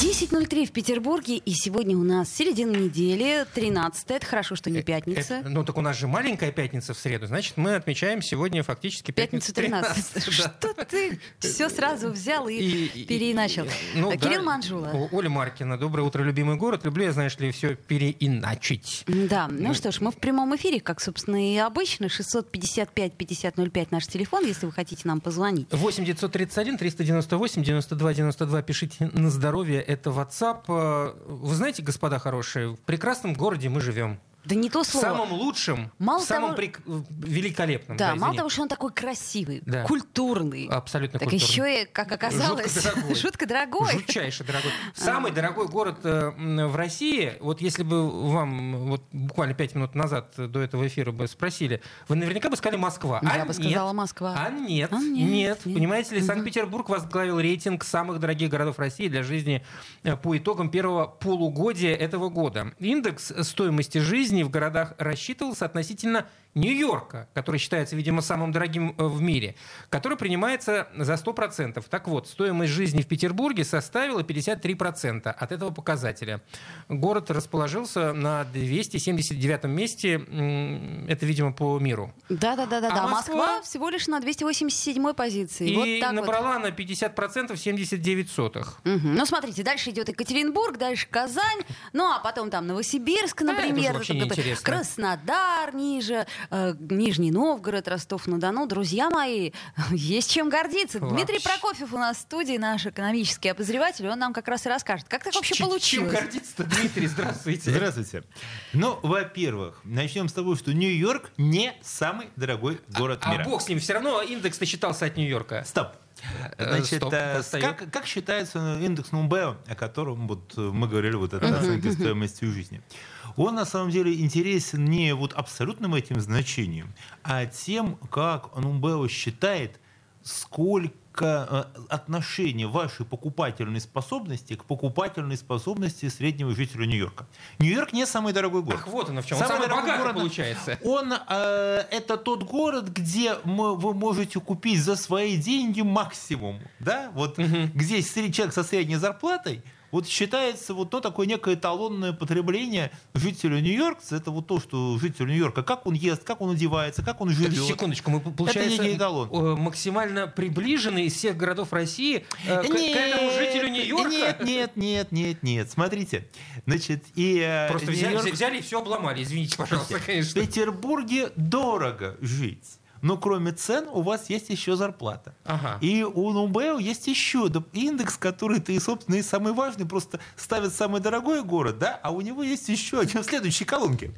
10.03 в Петербурге, и сегодня у нас середина недели, 13 это хорошо, что не пятница. Это- ну, так у нас же маленькая пятница в среду. Значит, мы отмечаем сегодня фактически Пятница пятницу 13. 13. Что ты все сразу взял и, И- переиначил? и- ну, А, да. Кирилл Манжула. Оля Маркина. Доброе утро, любимый город. Люблю я, знаешь ли, все переиначить. Да, ну что ж, мы в прямом эфире, как, собственно, и обычно. 655-5005 наш телефон, если вы хотите нам позвонить. 8 931 398 92 92. Пишите на здоровье. Это WhatsApp. Э, Вы знаете, господа хорошие, в прекрасном городе мы живем. Да не то слово. самом лучшем, Мало в самом того- прек- великолепном. Да, мало извини. того, что он такой красивый, Да. культурный, Абсолютно так культурный. еще и, как оказалось, Жутко дорогой. жутко дорогой. Жутчайший дорогой. Самый дорогой город э, в России, вот если бы вам вот буквально пять минут назад до этого эфира бы спросили, вы наверняка бы сказали Москва. Я а бы нет. сказала Москва. А нет, А нет, нет, нет. Понимаете ли, Санкт-Петербург возглавил рейтинг самых дорогих городов России для жизни э, по итогам первого полугодия этого года. Индекс стоимости жизни в городах рассчитывался относительно Нью-Йорка, который считается, видимо, самым дорогим э, в мире, который принимается за 100%. Так вот, стоимость жизни в Петербурге составила 53% от этого показателя. Город расположился на 279 месте, это, видимо, по миру. Да, да, да, да, А да. Москва? Москва всего лишь на 287 позиции. И вот так вот. набрала на 50% 79 сотых. Мгм. Ну, смотрите, дальше идет Екатеринбург, дальше Казань, ну, а потом там Новосибирск, это например, уже вообще как бы неинтересно. Краснодар, ниже, Нижний Новгород, Ростов-на-Дону. Друзья мои, есть чем гордиться. Дмитрий Вообще. Прокофьев у нас в студии, наш экономический обозреватель, он нам как раз и расскажет, как так вообще Ч- Чем получилось. гордиться-то, Дмитрий? Здравствуйте. Здравствуйте. Ну, во-первых, начнем с того, что Нью-Йорк не самый дорогой город А мира. бог с ним, все равно индекс насчитался от Нью-Йорка. Стоп. Э, Значит, э, как, как считается индекс Нумбео, о котором вот э, мы говорили, вот это оценки стоимости жизни? Он на самом деле интересен не вот абсолютным этим значением, а тем, как Нумбео считает, сколько э, отношения вашей покупательной способности к покупательной способности среднего жителя Нью-Йорка. Нью-Йорк не самый дорогой город. Ах, вот оно в чем. Он самый дорогой город- получается. Он э, это тот город, где мы- вы можете купить за свои деньги максимум, да, вот где сре- человек со средней зарплатой. Вот считается вот то такое некое эталонное потребление жителя Нью-Йорка. Это вот то, что житель Нью-Йорка, как он ест, как он одевается, как он Так, живет. секундочку, мы, получается, некий эталон. максимально приближены из всех городов России э, к, к этому жителю Нью-Йорка. Нет, нет, нет, нет, нет. Смотрите, значит, и э, Просто взяли, взяли и все обломали. Извините, пожалуйста, В конечно. Петербурге дорого жить. Но кроме цен у вас есть еще зарплата. Ага. И у Нумбео есть еще индекс, который ты, собственно, и самый важный, просто ставит самый дорогой город, да, а у него есть еще один в следующей колонке,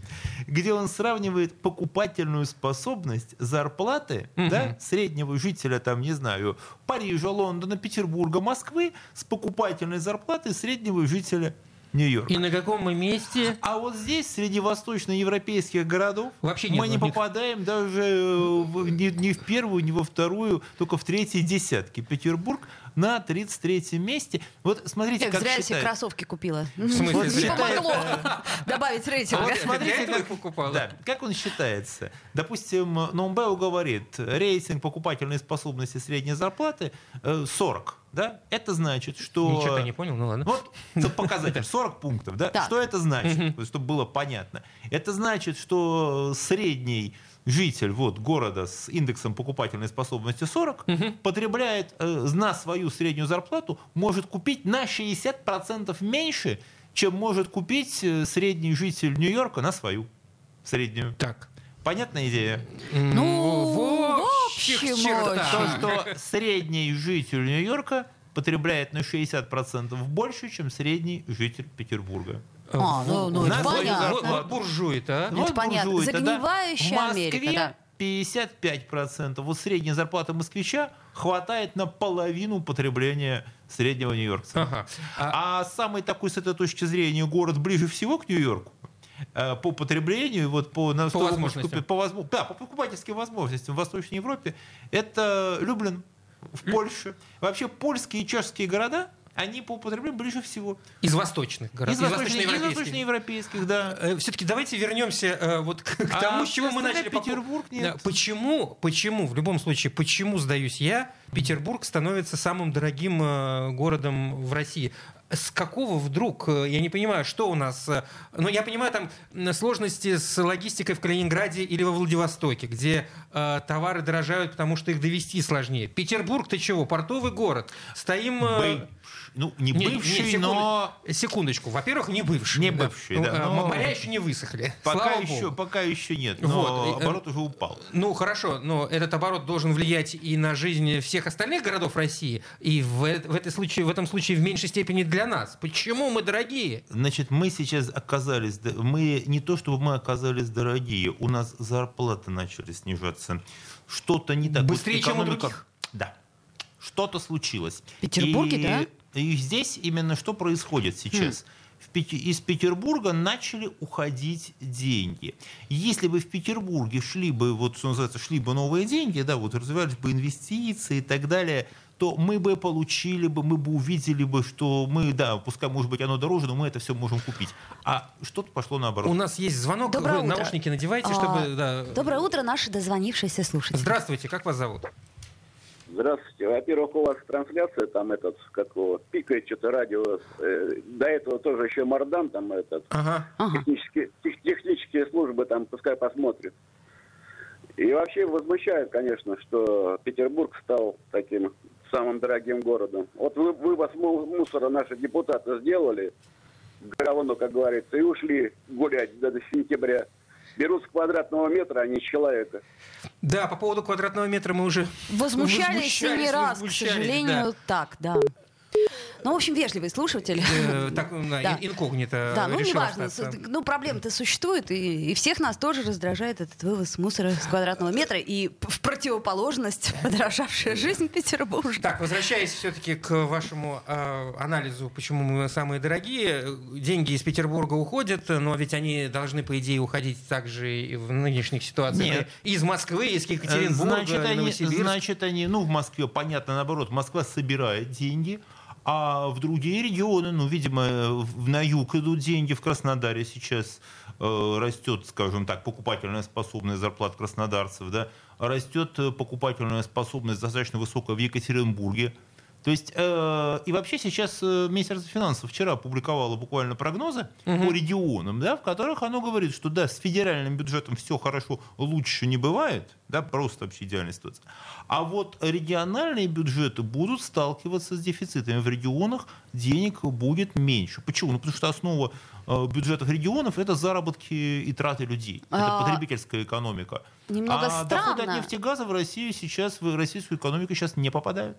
где он сравнивает покупательную способность зарплаты да, среднего жителя, там, не знаю, Парижа, Лондона, Петербурга, Москвы с покупательной зарплатой среднего жителя Нью-Йорка. И на каком мы месте? А вот здесь, среди восточноевропейских городов, Вообще нет мы не попадаем даже э, в- ни, ни в первую, ни во вторую, только в третьей десятке. Петербург на 33 месте. Вот смотрите, Эх, как зря я себе кроссовки купила. смысле Вот зря? Не помогло добавить рейтинга. вот смотрите, как, покупала. да, как он считается. Допустим, Номбео говорит, рейтинг покупательной способности средней зарплаты э, 40. Да? Это значит, что... Ничего не понял, ну ладно. Вот это показатель 40 пунктов. Да? Что это значит, чтобы было понятно? Это значит, что средний житель вот, города с индексом покупательной способности 40 потребляет э, на свою среднюю зарплату, может купить на 60% меньше, чем может купить э, средний житель Нью-Йорка на свою среднюю. Так. Понятная идея? Ну, в в общих общем, чертах. То, что средний житель Нью-Йорка потребляет на 60% больше, чем средний житель Петербурга. А, ну, ну, На это понятно. Вот буржуи-то, а? Ну, это понятно. да. Загнивающая В Москве Америка, да. 55%. Вот средняя зарплата москвича хватает на половину потребления среднего нью-йоркца. Ага. А- А самый такой, с этой точки зрения, город ближе всего к Нью-Йорку, э, по потреблению, вот по, на По возможностям. по, возможно- да, по покупательским возможностям в Восточной Европе, это Люблин в Польше. Вообще польские и чешские города, они по употреблению ближе всего. Из восточных городов. Из, восточноевропейских. Из восточноевропейских, да. Э, Все-таки давайте вернемся э, вот к, к тому, а с чего мы начали. Петербург нет. Почему, почему, в любом случае, почему, сдаюсь я, Петербург становится самым дорогим э, городом в России? с какого вдруг, я не понимаю, что у нас, э, ну я понимаю там сложности с логистикой в Калининграде или во Владивостоке, где э, товары дорожают, потому что их довести сложнее. Петербург, ты чего, портовый город, стоим... Э, ну, не бывший, не, секунду, но... Секундочку. Во-первых, не бывший. Не бывший, да. да ну, но... Моря еще не высохли. Пока еще, Богу. пока еще нет, но вот. оборот уже упал. Ну, хорошо, но этот оборот должен влиять и на жизнь всех остальных городов России, и в, в, этой случае, в этом случае в меньшей степени для нас. Почему мы дорогие? Значит, мы сейчас оказались... Мы не то, чтобы мы оказались дорогие, у нас зарплаты начали снижаться. Что-то не так. Быстрее, вот чем у других? Да. Что-то случилось. В Петербурге, и... да? И здесь именно что происходит сейчас. Хм. Из Петербурга начали уходить деньги. Если бы в Петербурге шли бы, вот что называется, шли бы новые деньги, да, вот развивались бы инвестиции и так далее, то мы бы получили бы, мы бы увидели бы, что мы, да, пускай, может быть, оно дороже, но мы это все можем купить. А что-то пошло наоборот. У нас есть звонок, Доброе вы утро. наушники надевайте, чтобы... А, да. Доброе утро, наши дозвонившиеся слушатели. Здравствуйте, как вас зовут? Здравствуйте. Во-первых, у вас трансляция там этот, какого, пикает что-то радио. Э, до этого тоже еще Мардан там этот. Ага. Технические, тех, технические службы там пускай посмотрят. И вообще возмущает, конечно, что Петербург стал таким самым дорогим городом. Вот вы, вывоз мусора наши депутаты сделали, говно, как говорится, и ушли гулять до, до сентября берут с квадратного метра, а не с человека. Да, по поводу квадратного метра мы уже возмущались, возмущались не раз, к сожалению, да. так, да. Ну, в общем, вежливый слушатель. Э, так, да. инкогнито Да, ну, неважно. Ну, проблема-то существует, и, всех нас тоже раздражает этот вывоз мусора с квадратного метра, и в противоположность подорожавшая жизнь Петербурга. Так, возвращаясь все-таки к вашему э, анализу, почему мы самые дорогие, деньги из Петербурга уходят, но ведь они должны, по идее, уходить также и в нынешних ситуациях. Нет. из Москвы, из Екатеринбурга, значит, они, значит, они, ну, в Москве, понятно, наоборот, Москва собирает деньги, а в другие регионы, ну, видимо, на юг идут деньги. В Краснодаре сейчас э, растет, скажем так, покупательная способность зарплат краснодарцев, да, растет э, покупательная способность достаточно высокая в Екатеринбурге. То есть, э, и вообще сейчас э, Министерство финансов вчера опубликовало буквально прогнозы угу. по регионам, да, в которых оно говорит, что да, с федеральным бюджетом все хорошо, лучше не бывает, да, просто вообще идеальная ситуация. А вот региональные бюджеты будут сталкиваться с дефицитами. В регионах денег будет меньше. Почему? Ну, потому что основа э, бюджетов регионов это заработки и траты людей. Это а... потребительская экономика. Немного а странно. доходы от нефти и газа в Россию сейчас, в российскую экономику сейчас не попадают.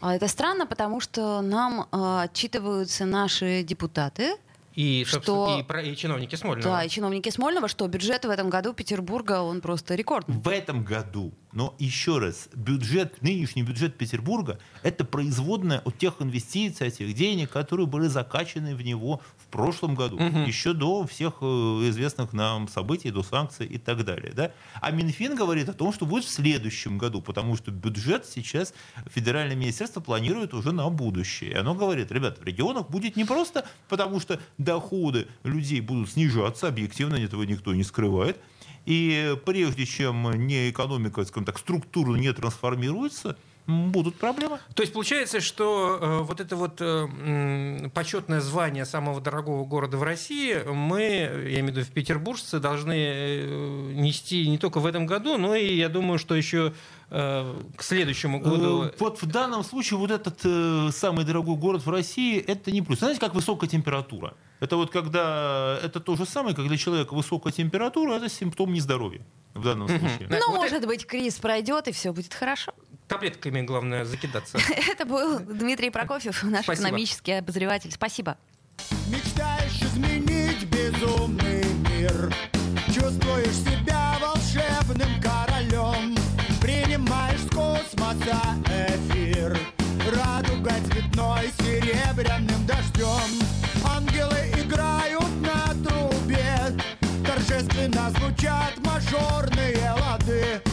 А это странно, потому что нам э, отчитываются наши депутаты, и, что... и, про, и чиновники Смольного. Да, и чиновники Смольного, что бюджет в этом году Петербурга, он просто рекордный. В этом году но еще раз, бюджет, нынешний бюджет Петербурга – это производная от тех инвестиций, от тех денег, которые были закачаны в него в прошлом году, угу. еще до всех э, известных нам событий, до санкций и так далее. Да? А Минфин говорит о том, что будет в следующем году, потому что бюджет сейчас федеральное министерство планирует уже на будущее. И оно говорит, ребят, в регионах будет не просто потому, что доходы людей будут снижаться, объективно этого никто не скрывает, и прежде чем не экономика, скажем так, структура не трансформируется, будут проблемы. То есть получается, что э, вот это вот э, почетное звание самого дорогого города в России мы, я имею в виду в петербуржцы, должны э, нести не только в этом году, но и я думаю, что еще э, к следующему году. Э, вот в данном случае вот этот э, самый дорогой город в России это не плюс. Знаете, как высокая температура? Это вот когда это то же самое, когда человек высокая температура, это симптом нездоровья в данном случае. Ну, вот может это... быть, кризис пройдет, и все будет хорошо. Таблетками, главное, закидаться. Это был Дмитрий Прокофьев, наш Спасибо. экономический обозреватель. Спасибо. Мечтаешь изменить безумный мир, чувствуешь себя волшебным королем, принимаешь с космоса эфир, радуга цветной серебряным дождем. Ангелы играют на трубе, торжественно звучат мажорные лады.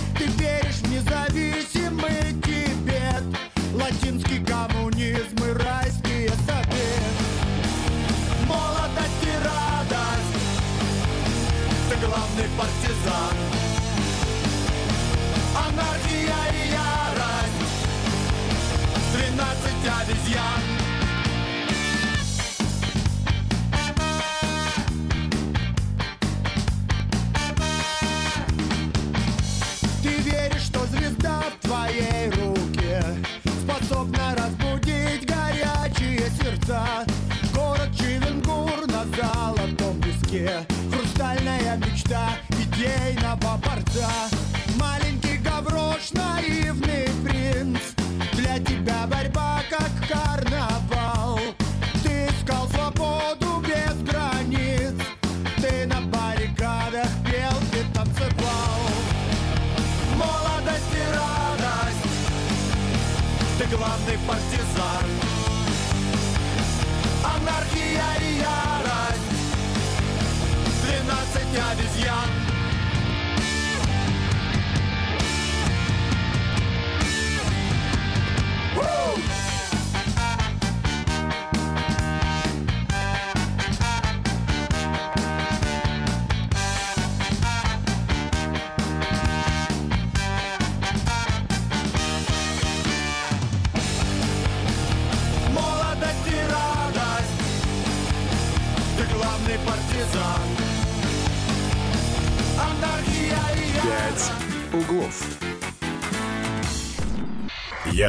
Анархия и ярость Двенадцать обезьян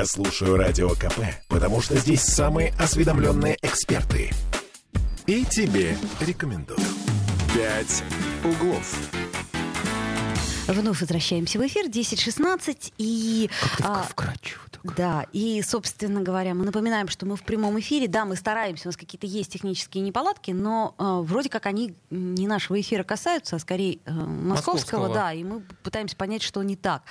слушаю Радио КП, потому что здесь самые осведомленные эксперты. И тебе рекомендую. «Пять углов». Вновь возвращаемся в эфир 10.16 и... а, вкрадчиво так. Да, и, собственно говоря, мы напоминаем, что мы в прямом эфире. Да, мы стараемся, у нас какие-то есть технические неполадки, но э, вроде как они не нашего эфира касаются, а скорее э, московского, Московского. да, и мы пытаемся понять, что не так.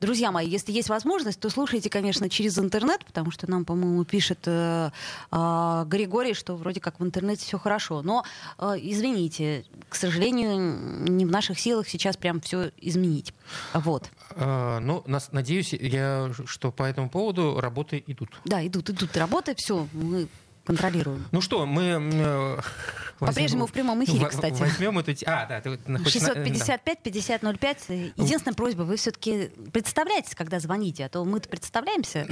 Друзья мои, если есть возможность, то слушайте, конечно, через интернет, потому что нам, по-моему, пишет э, э, Григорий, что вроде как в интернете все хорошо. Но, э, извините, к сожалению, не в наших силах сейчас прям все изменить. Вот. А, ну, нас, надеюсь, я, что по этому поводу работы идут. Да, идут, идут работы, все, мы контролируем. Ну что, мы... э, По-прежнему в прямом эфире, кстати. Возьмем эту... А, да, ты вот хочешь на- 655 5005. Единственная просьба, вы все-таки представляйтесь, когда звоните, а то мы-то представляемся.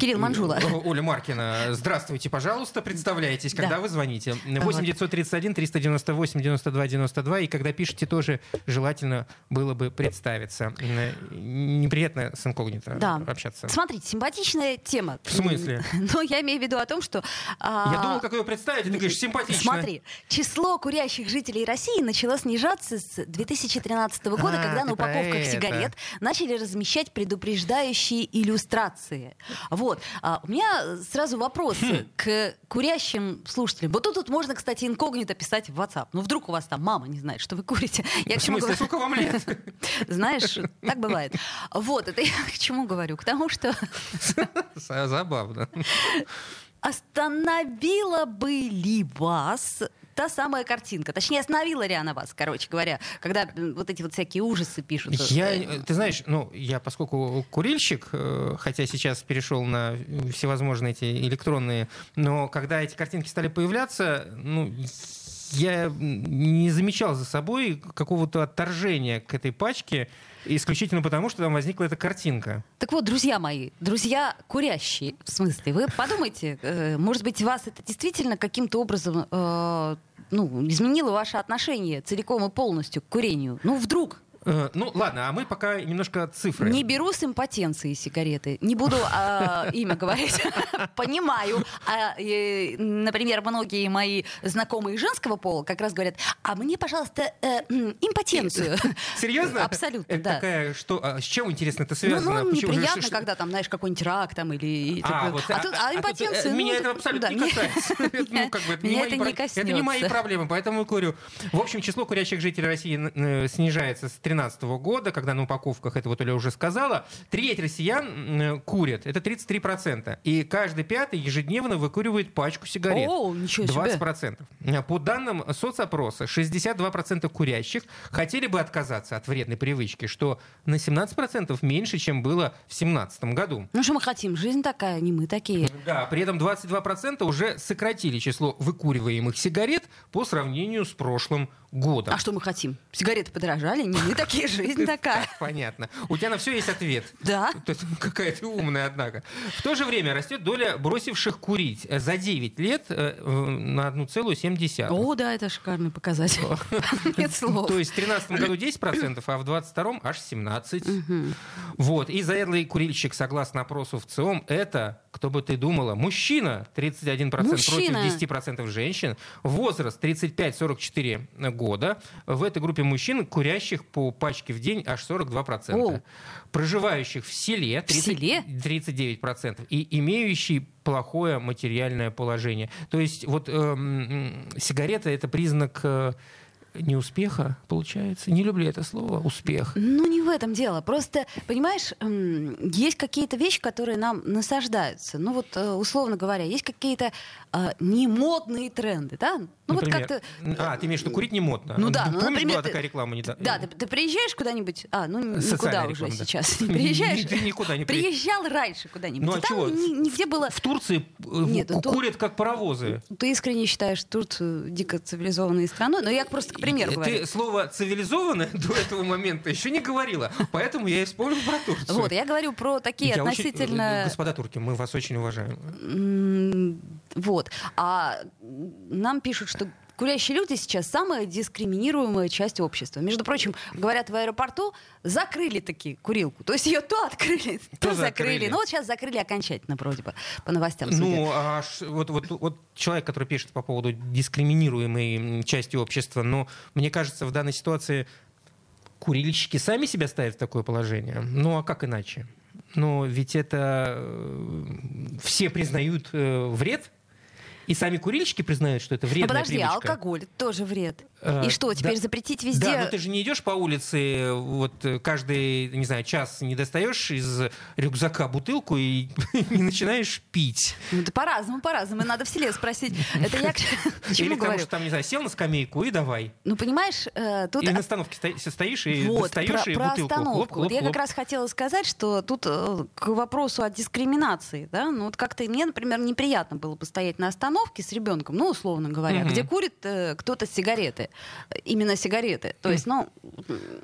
Кирилл Манжула. Оля Маркина, здравствуйте, пожалуйста, представляйтесь, когда Да. вы звоните. Вот. 8 931 398 92 92, и когда пишете, тоже желательно было бы представиться. Э, Неприятно с инкогнито Да. общаться. Смотрите, симпатичная тема. В смысле? Но я имею в виду о том, что... а, Я думал, как ее представить, и ты говоришь, симпатично. Смотри, число курящих жителей России начало снижаться с 2013 года, А, когда ты на упаковках это. сигарет начали размещать предупреждающие иллюстрации. Вот. А, у меня сразу вопрос Хм. к курящим слушателям. Вот тут, тут можно, кстати, инкогнито писать в WhatsApp. Ну, вдруг у вас там мама не знает, что вы курите. Я В смысле, говорю? сколько вам лет? Знаешь, так бывает. Вот, это я к чему говорю? К тому, что Забавно. Остановила бы ли вас та самая картинка? Точнее, остановила ли она вас, короче говоря, когда м, вот эти вот всякие ужасы пишут? Я, Э, э, ты знаешь, ну, я поскольку курильщик, э, хотя сейчас перешел на всевозможные эти электронные, но когда эти картинки стали появляться, ну, я не замечал за собой какого-то отторжения к этой пачке, исключительно потому, что там возникла эта картинка. Так вот, друзья мои, друзья курящие, в смысле, вы подумайте, э, может быть, вас это действительно каким-то образом э, ну, изменило ваше отношение целиком и полностью к курению? Ну, вдруг Э, Ну, ладно, а мы пока немножко цифры. Не беру с импотенции сигареты. Не буду а, имя говорить. Понимаю. А, э, например, многие мои знакомые женского пола как раз говорят, а мне, пожалуйста, э, импотенцию. Серьезно? Абсолютно, Это да. такая, что, а с чем, интересно, это Ну, связано? ну, Почему- неприятно, что- когда там, знаешь, какой-нибудь рак там или... А, вот, а, тут, а тут, импотенцию... э, ну, Меня так- это абсолютно да, не касается. Ну, как бы, это не мои проблемы, поэтому и курю. В общем, число курящих жителей России э, снижается с 2013 года, когда на упаковках, это вот Оля уже сказала, треть россиян э, курят, это 33%. И каждый пятый ежедневно выкуривает пачку сигарет. О, ничего себе. 20%. Э, По данным соцопроса, 62% курящих хотели бы отказаться от вредной привычки, что на 17% меньше, чем было в 2017 году. Ну, что мы хотим? Жизнь такая, не мы такие. Да, при этом 22% уже сократили число выкуриваемых сигарет по сравнению с прошлым годом. А что мы хотим? Сигареты подорожали, не мы все-таки жизнь такая. Так, понятно. У тебя на все есть ответ. Да. То есть, Какая ты умная, однако. В то же время растет доля бросивших курить за 9 лет э, на 1,7. О, да, это шикарный показатель. Нет слов. То есть в 2013 году 10%, а в 2022 аж 17%. Вот. И заядлый курильщик, согласно опросу в ЦИОМ, это, кто бы ты думала, мужчина 31% Мужчина. против 10% женщин, возраст 35-44 года. В этой группе мужчин, курящих по пачке в день, аж 42%. О. Проживающих в селе, 30 селе? 39%. И имеющий плохое материальное положение. То есть вот эм, сигарета это признак э, неуспеха, получается. Не люблю это слово, успех. Ну, не в этом дело. Просто, понимаешь, есть какие-то вещи, которые нам насаждаются. Ну, вот, э, условно говоря, есть какие-то э, немодные тренды, да? Ну, вот Например, как-то... А, ты имеешь в виду, курить не модно. Ну да, ну, Помнишь, например, была ты- такая реклама? Не да, Да, ты, ты приезжаешь куда-нибудь? А, ну никуда Социальная уже реклама, да. сейчас. Не приезжаешь? Ты никуда не. Приезжал раньше куда-нибудь. Ну, а чего? ни- нигде было... В Турции э, ну, курят как паровозы. Ты искренне считаешь Турцию дико цивилизованной страной? Но я просто к примеру Ты говорю. слово «цивилизованное» до этого момента еще не говорила, поэтому я и вспомнил про Турцию. Вот, я говорю про такие Я очень- относительно... Господа турки, мы вас очень уважаем. Вот. А нам пишут, что курящие люди сейчас самая дискриминируемая часть общества. Между прочим, говорят, в аэропорту закрыли таки курилку. То есть ее то открыли, то, То закрыли. закрыли. Ну вот сейчас закрыли окончательно, вроде бы, по новостям. судя. Ну, а ш- вот, вот, вот человек, который пишет по поводу дискриминируемой части общества, но мне кажется, в данной ситуации курильщики сами себя ставят в такое положение. Ну, а как иначе? Но ведь это э, все признают э, вред, и сами курильщики признают, что это вредная подожди, а привычка. алкоголь тоже вред. Э, И что, теперь да. запретить везде? Да, но ты же не идешь по улице, вот э, каждый, не знаю, час не достаешь из рюкзака бутылку и не начинаешь пить. Ну, да по-разному, по-разному. И Надо в селе спросить. Это я к к Или чему потому что там, не знаю, сел на скамейку и давай. Ну, понимаешь, э, тут Или на остановке сто- стоишь и Вот, достаешь про, и про бутылку. остановку. Вот я как раз хотела сказать, что тут к вопросу о дискриминации, да, ну вот как-то мне, например, неприятно было постоять на остановке с ребенком, ну условно говоря, где курит э, кто-то сигареты, именно сигареты, то есть, ну,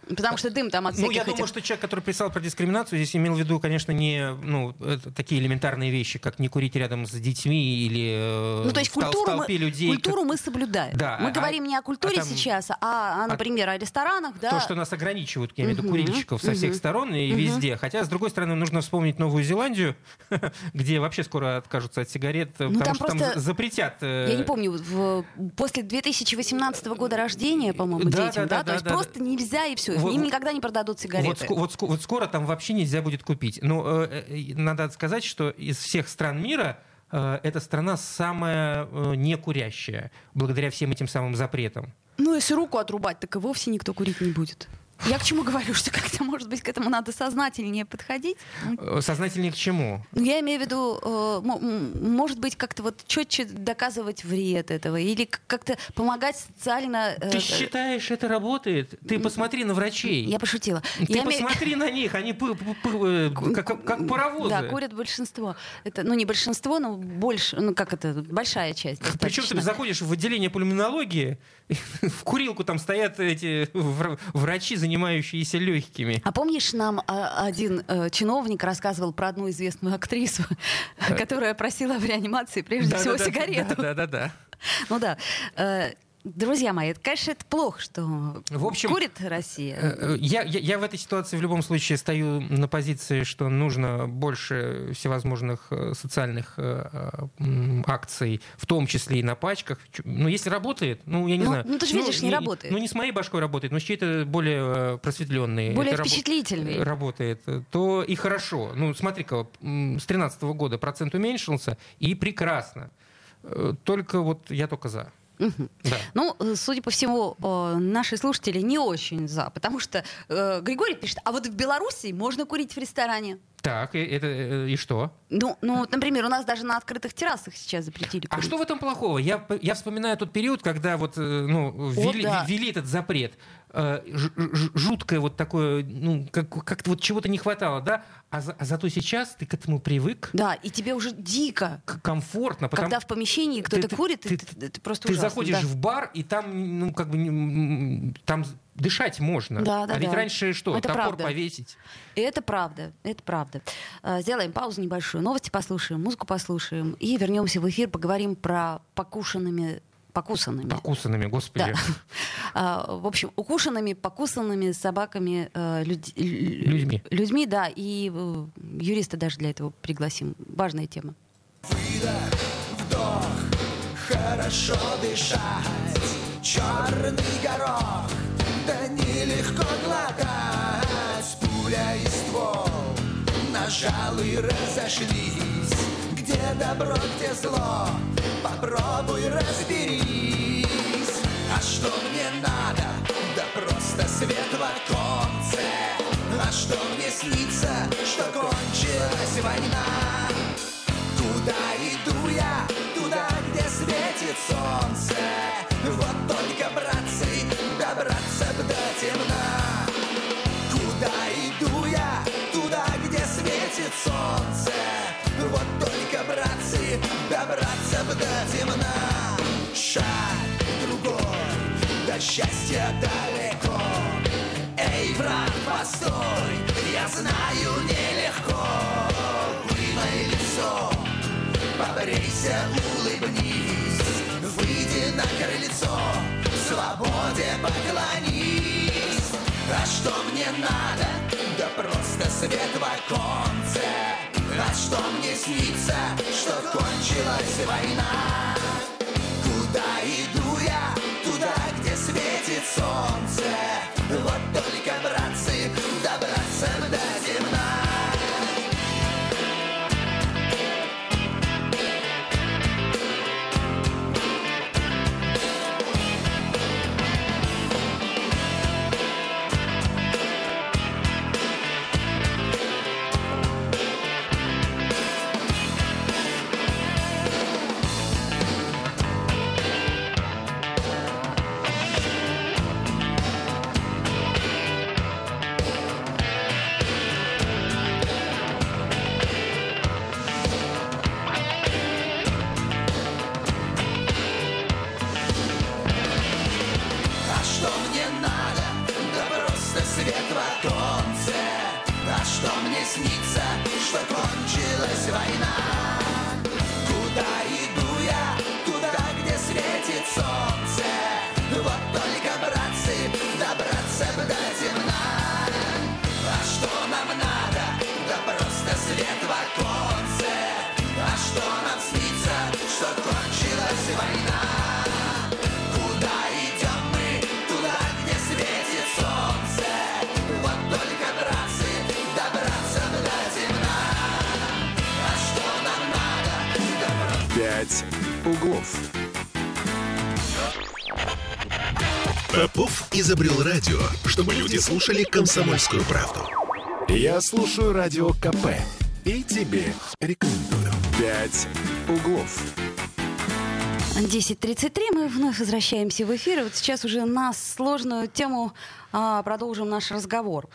потому что дым там от Ну, я этих... думаю, что человек, который писал про дискриминацию, здесь имел в виду, конечно, не ну, такие элементарные вещи, как не курить рядом с детьми или э, Ну, то есть в культуру, толпе мы, людей. культуру мы соблюдаем. Да, мы а- говорим не о культуре а там- сейчас, а, а, например, о ресторанах, да. То, что нас ограничивают, я имею в виду, курильщиков со всех сторон и везде. Хотя, с другой стороны, нужно вспомнить Новую Зеландию, где вообще скоро откажутся от сигарет, э, потому Ну, там что там просто- за- запретят. э, Я не помню, в- после 2018 года рождения, по-моему, Да, детям, да, да, да, то есть да, да. просто нельзя и все, Вот- им никогда не продадут сигареты. вот ско- вот скоро там вообще нельзя будет купить. Но э, э, надо сказать, что из всех стран мира э, эта страна самая э, некурящая, благодаря всем этим самым запретам. Ну, если руку отрубать, так и вовсе никто курить не будет. Я к чему говорю, что как-то, может быть, к этому надо сознательнее подходить. Э, Сознательнее к чему? Ну, Я имею в виду, э, может быть, как-то вот четче доказывать вред этого, или как-то помогать социально... э, Ты считаешь, это работает? Ты посмотри на врачей. Я пошутила. Ты Я посмотри на них, они как, как паровозы. Да, курят большинство. Это, ну, не большинство, но больше, ну, как это, большая часть Причем ты заходишь в отделение пульмонологии, в курилку там стоят эти вр- врачи, занимающиеся легкими. А помнишь, нам а, один э, чиновник рассказывал про одну известную актрису, которая просила в реанимации прежде всего сигарету? Да-да-да. Ну да. Друзья мои, это, конечно, это плохо, что В общем, курит Россия. Э, э, Я, я, я в этой ситуации в любом случае стою на позиции, что нужно больше всевозможных э, социальных акций, в том числе и на пачках. Чу- Ну, если работает, ну, я не Ну, знаю. ну, ты же видишь, не работает. Ну, не с моей башкой работает, но с чьей-то более просветленной. Более это рабо-. Работает. То и хорошо. Ну, смотри-ка, с 2013 года процент уменьшился, и прекрасно. Только вот я только за. Да. Ну, э, судя по всему, э, наши слушатели не очень за, потому что э, Григорий пишет, а вот в Беларуси можно курить в ресторане. Так, и, это, э, и что? Ну, ну, вот, например, у нас даже на открытых террасах сейчас запретили А курить. что в этом плохого? Я, я вспоминаю тот период, когда вот, э, ну, ввели, да. ввели этот запрет. Э, Жуткое вот такое, ну, как, как-то вот чего-то не хватало, да? А, за- а зато сейчас ты к этому привык, Да, и тебе уже дико, комфортно, потому когда в помещении кто-то курит, ты- ты, ты- ты просто ты ужасно, заходишь да. в бар, и там, ну, как бы, там дышать можно. Да, да, а ведь да. раньше что, Это топор правда. повесить? И это правда, это правда. Э, Сделаем паузу небольшую, новости послушаем, музыку послушаем и вернемся в эфир, поговорим про покушенными, покусанными. Покусанными, господи. Да. А, В общем, укушенными, покусанными собаками, э, люд- лю- Людьми. людьми, да, и э, юриста даже для этого пригласим. Важная тема. вдох, хорошо дышать, черный горох, да нелегко глотать, пуля и ствол, нажал и разошлись, где добро, где зло, попробуй разберись, а что мне надо, да просто свет в оконце, а что мне снится, что кончилась война, Куда иду я? Туда, где светит солнце. Темна. Шаг другой, до счастья далеко. Эй, брат, постой, я знаю нелегко. Вымой лицо, побрейся, улыбнись, выйди на крыльцо, свободе поклонись. А что мне надо? Да просто свет в оконце. А что мне снится, что кончилась война? Куда иду я? Туда, где светит солнце. Вот Попов изобрел радио, чтобы люди слушали комсомольскую правду. Я слушаю радио КП и тебе рекомендую. «Пять углов». 10.33, мы вновь возвращаемся в эфир. Вот сейчас уже на сложную тему продолжим наш разговор.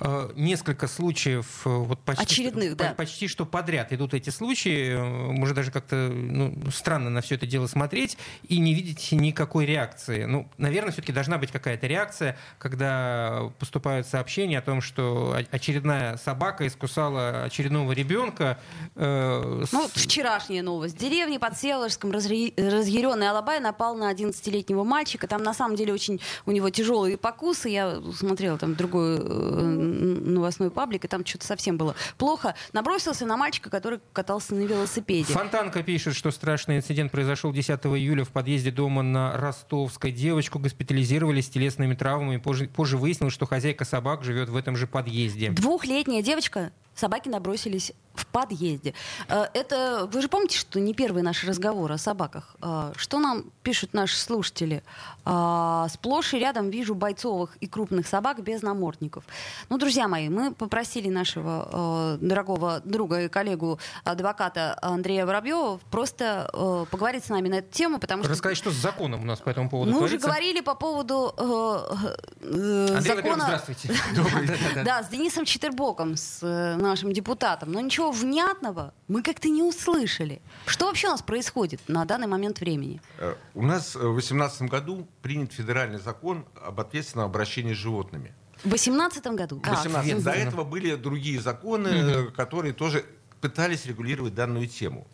Э, Несколько случаев, э, вот почти, Очередных, что, да. по- почти что подряд идут эти случаи. Э, Можно даже как-то ну, странно на все это дело смотреть и не видеть никакой реакции. Ну, наверное, все-таки должна быть какая-то реакция, когда поступают сообщения о том, что очередная собака искусала очередного ребенка. э, с- Ну, вчерашняя новость. В деревне под Селожском разъя- разъяренный Алабай напал на 11-летнего мальчика. Там на самом деле очень у него тяжелые покусы. Я смотрела там другой э, новостной паблик, и там что-то совсем было плохо. Набросился на мальчика, который катался на велосипеде. Фонтанка пишет, что страшный инцидент произошел 10 июля в подъезде дома на Ростовской. Девочку госпитализировали с телесными травмами. Позже, позже выяснилось, что хозяйка собак живет в этом же подъезде. Двухлетняя девочка, собаки набросились в подъезде. Э, Это, вы же помните, что не первый наш разговор о собаках. Э, Что нам пишут наши слушатели? Э, Сплошь и рядом вижу бойцовых и крупных собак без намордников. Ну, друзья мои, мы попросили нашего дорогого друга и коллегу адвоката Андрея Воробьева просто поговорить с нами на эту тему, потому что Рассказать, что с законом у нас по этому поводу мы уже творится. говорили по поводу э, э, Андрей, закона... здравствуйте. Да, с Денисом Четербоком, с нашим депутатом. Но ничего внятного мы как-то не услышали. Что вообще у нас происходит на данный момент времени? Э, У нас э, в 2018 году принят федеральный закон об ответственном обращении с животными. В 2018 году. В 18. До этого были другие законы, э, которые тоже пытались регулировать данную тему.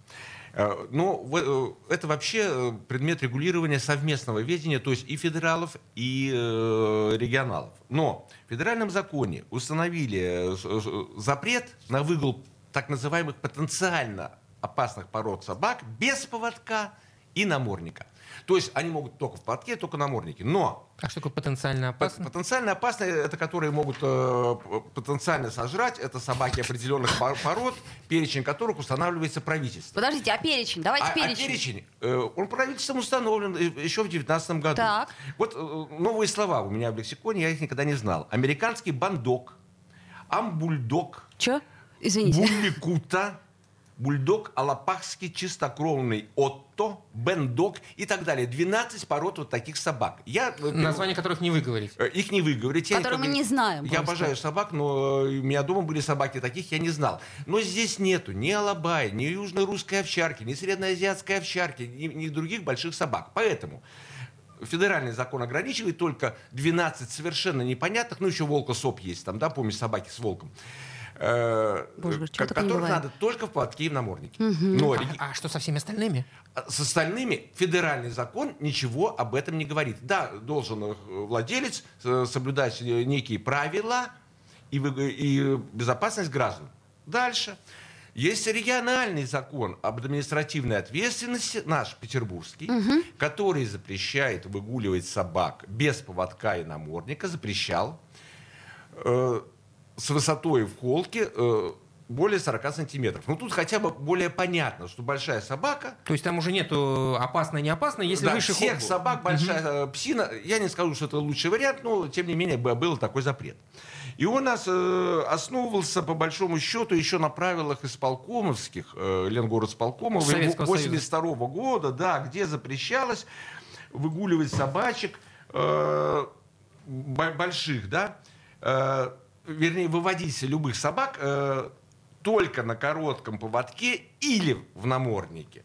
Э, Но э, это вообще э, предмет регулирования совместного ведения, то есть и федералов, и регионалов. Но в федеральном законе установили запрет на выгул так называемых потенциально опасных пород собак без поводка и намордника. То есть они могут только в поводке, только наморднике. Но А что такое потенциально Пот- опасно? Потенциально опасные, это которые могут э, потенциально сожрать, это собаки определенных пор- пород, перечень которых устанавливается правительством. Подождите, а перечень? Давайте А, а перечень. перечень, э, он правительством установлен э, еще в 2019 году. Так. Вот э, новые слова у меня в лексиконе, я их никогда не знал. Американский бандок, амбульдог, Че? Извините. булликута, бульдог алапахский чистокровный отто, бендок и так далее. 12 пород вот таких собак. Я, э, Название которых не выговорить. Э, Их не выговорить. Которые мы не знаем Я просто. обожаю собак, но э, у меня дома были собаки таких, я не знал. Но здесь нету ни алабая, ни южно-русской овчарки, ни среднеазиатской овчарки, ни, ни других больших собак. Поэтому федеральный закон ограничивает только 12 совершенно непонятных, ну еще волка соп есть там, да, помнишь, собаки с волком. Э, Боже, не которых надо только в поводке и в наморднике. Но реги- А что со всеми остальными? а С остальными федеральный закон ничего об этом не говорит. Да, должен э, владелец э, соблюдать э, некие правила и, и безопасность граждан. Дальше. Есть региональный закон об административной ответственности, наш петербургский, который запрещает выгуливать собак без поводка и намордника, запрещал э, с высотой в холке э, более 40 сантиметров. Ну тут хотя бы более понятно, что большая собака То есть там уже нету опасно не опасно, если да, выше всех холку. собак большая э, псина. Я не скажу, что это лучший вариант, но тем не менее был такой запрет. И он у нас э, основывался по большому счету еще на правилах исполкомовских, э, Ленгородсполкома Советского 82 года, да, где запрещалось выгуливать собачек э, бо- больших, да, э, вернее, выводить любых собак э, только на коротком поводке или в наморднике.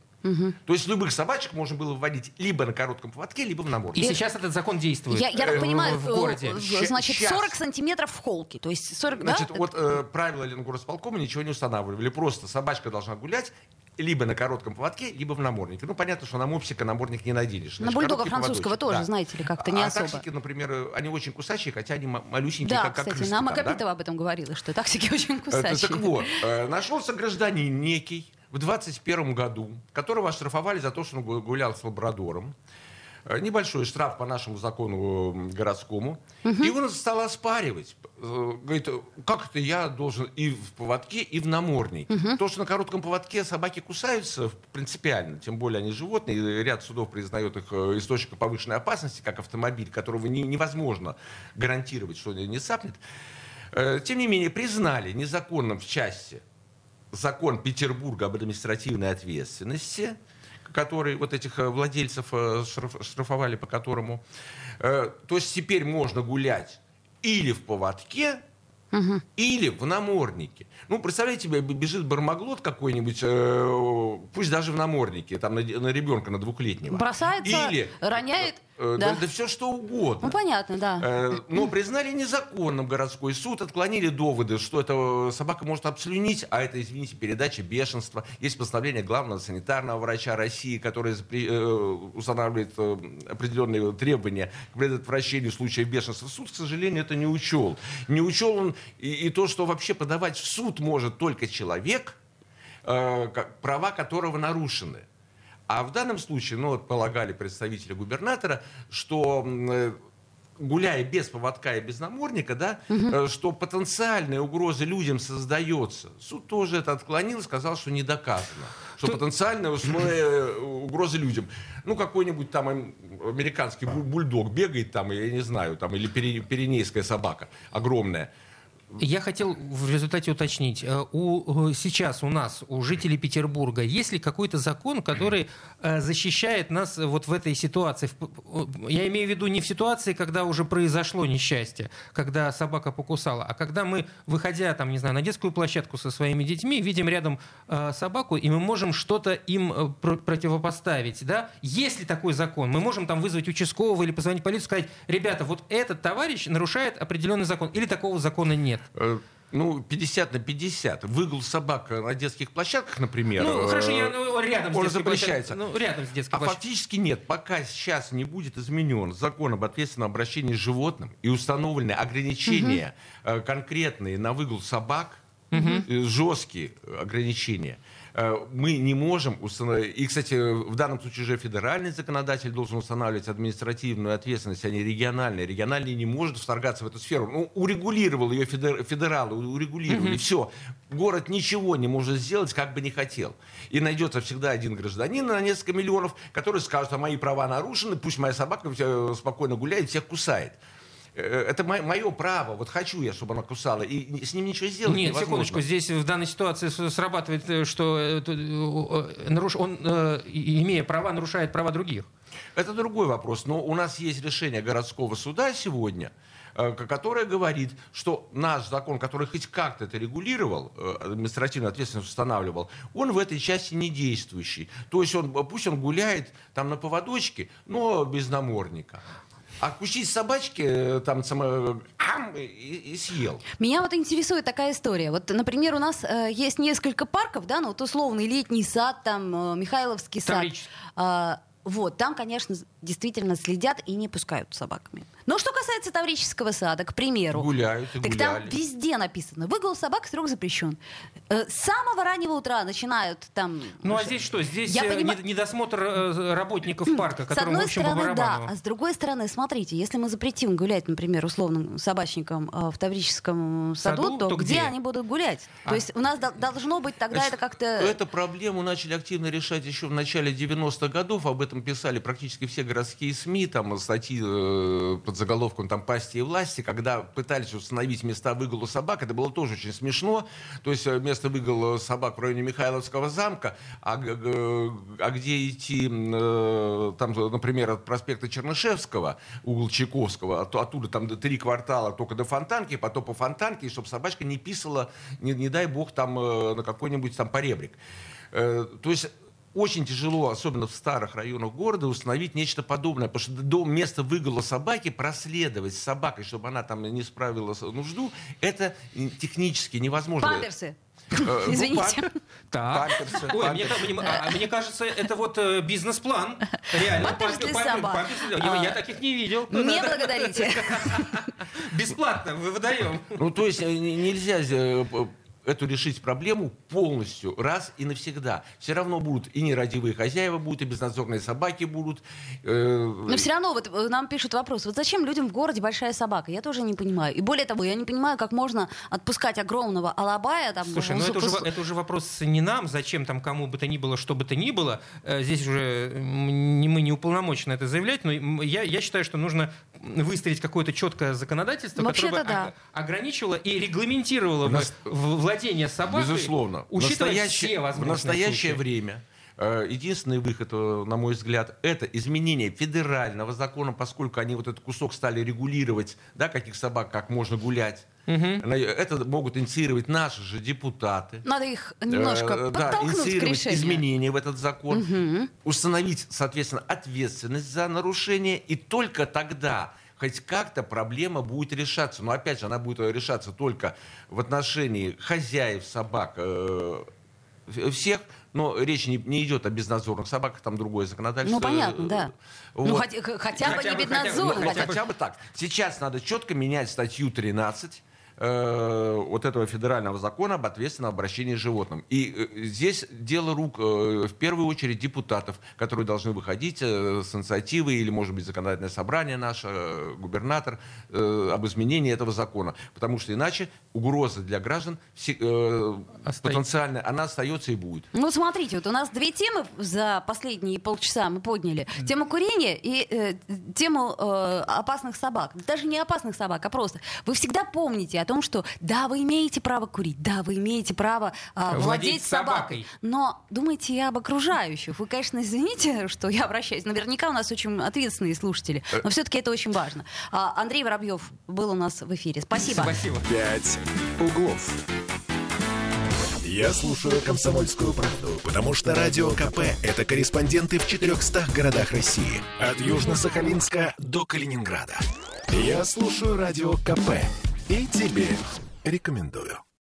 То есть любых собачек можно было выводить либо на коротком поводке, либо в И наморднике. сейчас этот закон действует Я, я э, так в- понимаю, в городе. э, Ща- значит, щас. 40 сантиметров в холке. То есть 40, Значит, да? вот э, правила Ленгорсполкома ничего не устанавливали. Просто собачка должна гулять либо на коротком поводке, либо в наморднике. Ну, понятно, что на мопсика намордник не наденешь. На Значит, бульдога короткий французского поводочек, тоже, знаете ли, как-то не а особо. таксики, например, они очень кусачие, хотя они ма- малюсенькие, Да, как, как кстати, нам там, да? Акапитова об этом говорила, что таксики очень Э, кусачие. Так вот, э, нашелся гражданин некий в 21 году, которого оштрафовали за то, что он гу- гулял с лабрадором. Э, Небольшой штраф по нашему закону городскому. И он стал оспаривать. Э, Говорит, как это я должен и в поводке, и в наморднике? То, что на коротком поводке собаки кусаются принципиально, тем более они животные, и ряд судов признает их э, источником повышенной опасности, как автомобиль, которого не- невозможно гарантировать, что он не цапнет. Э, Тем не менее, признали незаконным в части закон Петербурга об административной ответственности, который вот этих э, владельцев э, штраф- штрафовали, по которому. э, То есть теперь можно гулять или в поводке, или в наморднике. Ну, представляете, б- бежит бармаглот какой-нибудь, э, пусть даже в наморднике, там на, на ребенка, на двухлетнего. Бросается, Или, роняет. Э, да. да, все что угодно. Ну, понятно, да. Э, Но признали незаконным городской суд, отклонили доводы, что эта собака может обслюнить, а это, извините, передача бешенства. Есть постановление главного санитарного врача России, э, устанавливает э, определенные требования к предотвращению случаев бешенства. Суд, к сожалению, это не учел. Не учел он и, и то, что вообще подавать в суд может только человек, э, права которого нарушены. А в данном случае, ну, вот полагали представители губернатора, что э, гуляя без поводка и без намордника, да, э, что потенциальная угроза людям создается. Суд тоже это отклонил, сказал, что не доказано. Что потенциальная условие э, угрозы людям. Ну, какой-нибудь там ам- американский буль- бульдог бегает там, я не знаю, там, или пиренейская собака огромная Я хотел в результате уточнить. Э, у, э, сейчас у нас, у жителей Петербурга, есть ли какой-то закон, который э, защищает нас вот в этой ситуации? Я имею в виду не в ситуации, когда уже произошло несчастье, когда собака покусала, а когда мы, выходя там, не знаю, на детскую площадку со своими детьми, видим рядом собаку, и мы можем что-то им противопоставить. Да? Есть ли такой закон? Мы можем там вызвать участкового или позвонить полицию, сказать, ребята, вот этот товарищ нарушает определенный закон. Или такого закона нет? Э, ну, 50 на 50. Выгул собак на детских площадках, например, ну, хорошо, я, ну, рядом он запрещается. Ну, рядом с детской а фактически нет. Пока сейчас не будет изменен закон об ответственном обращении с животным и установлены ограничения угу. конкретные на выгул собак, угу. жесткие ограничения – Э, мы не можем установить... И, кстати, в данном случае уже федеральный законодатель должен устанавливать административную ответственность, а не региональный. Региональный не может вторгаться в эту сферу. Ну, урегулировал ее федер... федералы, урегулировали. Mm-hmm. Все. Город ничего не может сделать, как бы не хотел. И найдется всегда один гражданин на несколько миллионов, который скажет, а мои права нарушены, пусть моя собака спокойно гуляет, всех кусает. Э, это мое право, вот хочу я, чтобы она кусала, и с ним ничего сделать Нет, невозможно. секундочку, здесь в данной ситуации срабатывает, э, что э, он, имея права, нарушает права других. Это другой вопрос, но у нас есть решение городского суда сегодня, которое говорит, что наш закон, который хоть как-то это регулировал, административную ответственность устанавливал, он в этой части не действующий. То есть он, пусть он гуляет там на поводочке, но без намордника а кусить собачки э, там само, ам, и, и съел. Меня вот интересует такая история. Вот, например, у нас э, есть несколько парков, да, ну вот условный летний сад, там э, Михайловский сад. Э, вот, там, конечно, действительно следят и не пускают собаками. Но что касается Таврического сада, к примеру. Гуляют и Так гуляли. там везде написано. Выгул собак строго запрещен. Э, с самого раннего утра начинают там... Ну а здесь что? Здесь Я э, поним... недосмотр э, работников парка, которым, С одной в общем, стороны, да. А с другой стороны, смотрите, если мы запретим гулять, например, условным собачникам в Таврическом саду, саду то, то где? где они будут гулять? А. То есть у нас должно быть тогда Значит, это как-то... Эту проблему начали активно решать еще в начале 90-х годов. Об этом писали практически все городские СМИ, там статьи под заголовком там «Пасти и власти», когда пытались установить места выгула собак, это было тоже очень смешно. То есть э, место выгула собак в районе Михайловского замка, а, а где идти, э, там, например, от проспекта Чернышевского, угол Чайковского, а оттуда там три квартала только до Фонтанки, потом по Фонтанке, чтобы собачка не писала, не, не дай бог, там э, на какой-нибудь там поребрик. То есть очень тяжело, особенно в старых районах города, установить нечто подобное, потому что до места выгула собаки проследовать с собакой, чтобы она там не справила нужду, это технически невозможно. Памперсы. Э, ну, Извините. Так. Ой, мне, а, мне кажется, это вот э, бизнес-план. Реально. Памперс для собак. Я таких не видел. Не благодарите. Бесплатно мы выдаем. Ну, то есть э, нельзя эту решить проблему полностью, раз и навсегда. Все равно будут и нерадивые хозяева будут, и безнадзорные собаки будут. Э, Но все равно вот э, нам пишут вопрос, вот зачем людям в городе большая собака? Я тоже не понимаю. И более того, я не понимаю, как можно отпускать огромного алабая. Там, Слушай, ну это уже, это уже вопрос не нам, зачем там кому бы то ни было, что бы то ни было. Э, здесь уже не, мы не уполномочены это заявлять, но я, я считаю, что нужно выставить какое-то четкое законодательство, которое бы да. ограничивало и регламентировало бы владение собакой, Безусловно. учитывая все В настоящее случаи. время э, Единственный выход, э, на мой взгляд, это изменение федерального закона, поскольку они вот этот кусок стали регулировать, да, каких собак, как можно гулять. Угу. Это могут инициировать наши же депутаты. Надо их немножко э, да, инициировать изменения в этот закон, угу. установить, соответственно, ответственность за нарушение, и только тогда хоть как-то проблема будет решаться. Но опять же, она будет решаться только в отношении хозяев собак, э, всех, но речь не, не идет о безнадзорных собаках, там другое законодательство. Ну, понятно, да. Вот. Ну, хотя, хотя, бы не безнадзорных. Хотя, хотя бы так. Сейчас надо четко менять статью 13 Э, вот этого федерального закона об ответственном обращении с животным. И э, здесь дело рук э, в первую очередь депутатов, которые должны выходить с инициативой или, может быть, законодательное собрание наше, губернатор, об изменении этого закона. Потому что иначе угроза для граждан потенциальная, она остается и будет. Ну, смотрите, вот у нас две темы за последние полчаса мы подняли. Тему курения и э, тему э, опасных собак. Даже не опасных собак, а просто. Вы всегда помните о том, что да, вы имеете право курить, да, вы имеете право а, Владеть владеть собакой. собакой. Но думайте и об окружающих. Вы, конечно, извините, что я обращаюсь. Наверняка у нас очень ответственные слушатели, но все-таки это очень важно. А, Андрей Воробьев был у нас в эфире. Спасибо. Спасибо. «Пять углов». Я слушаю «Комсомольскую правду», потому что «Радио КП» — это корреспонденты в 400 городах России. От Южно-Сахалинска до Калининграда. Я слушаю «Радио КП» и тебе рекомендую.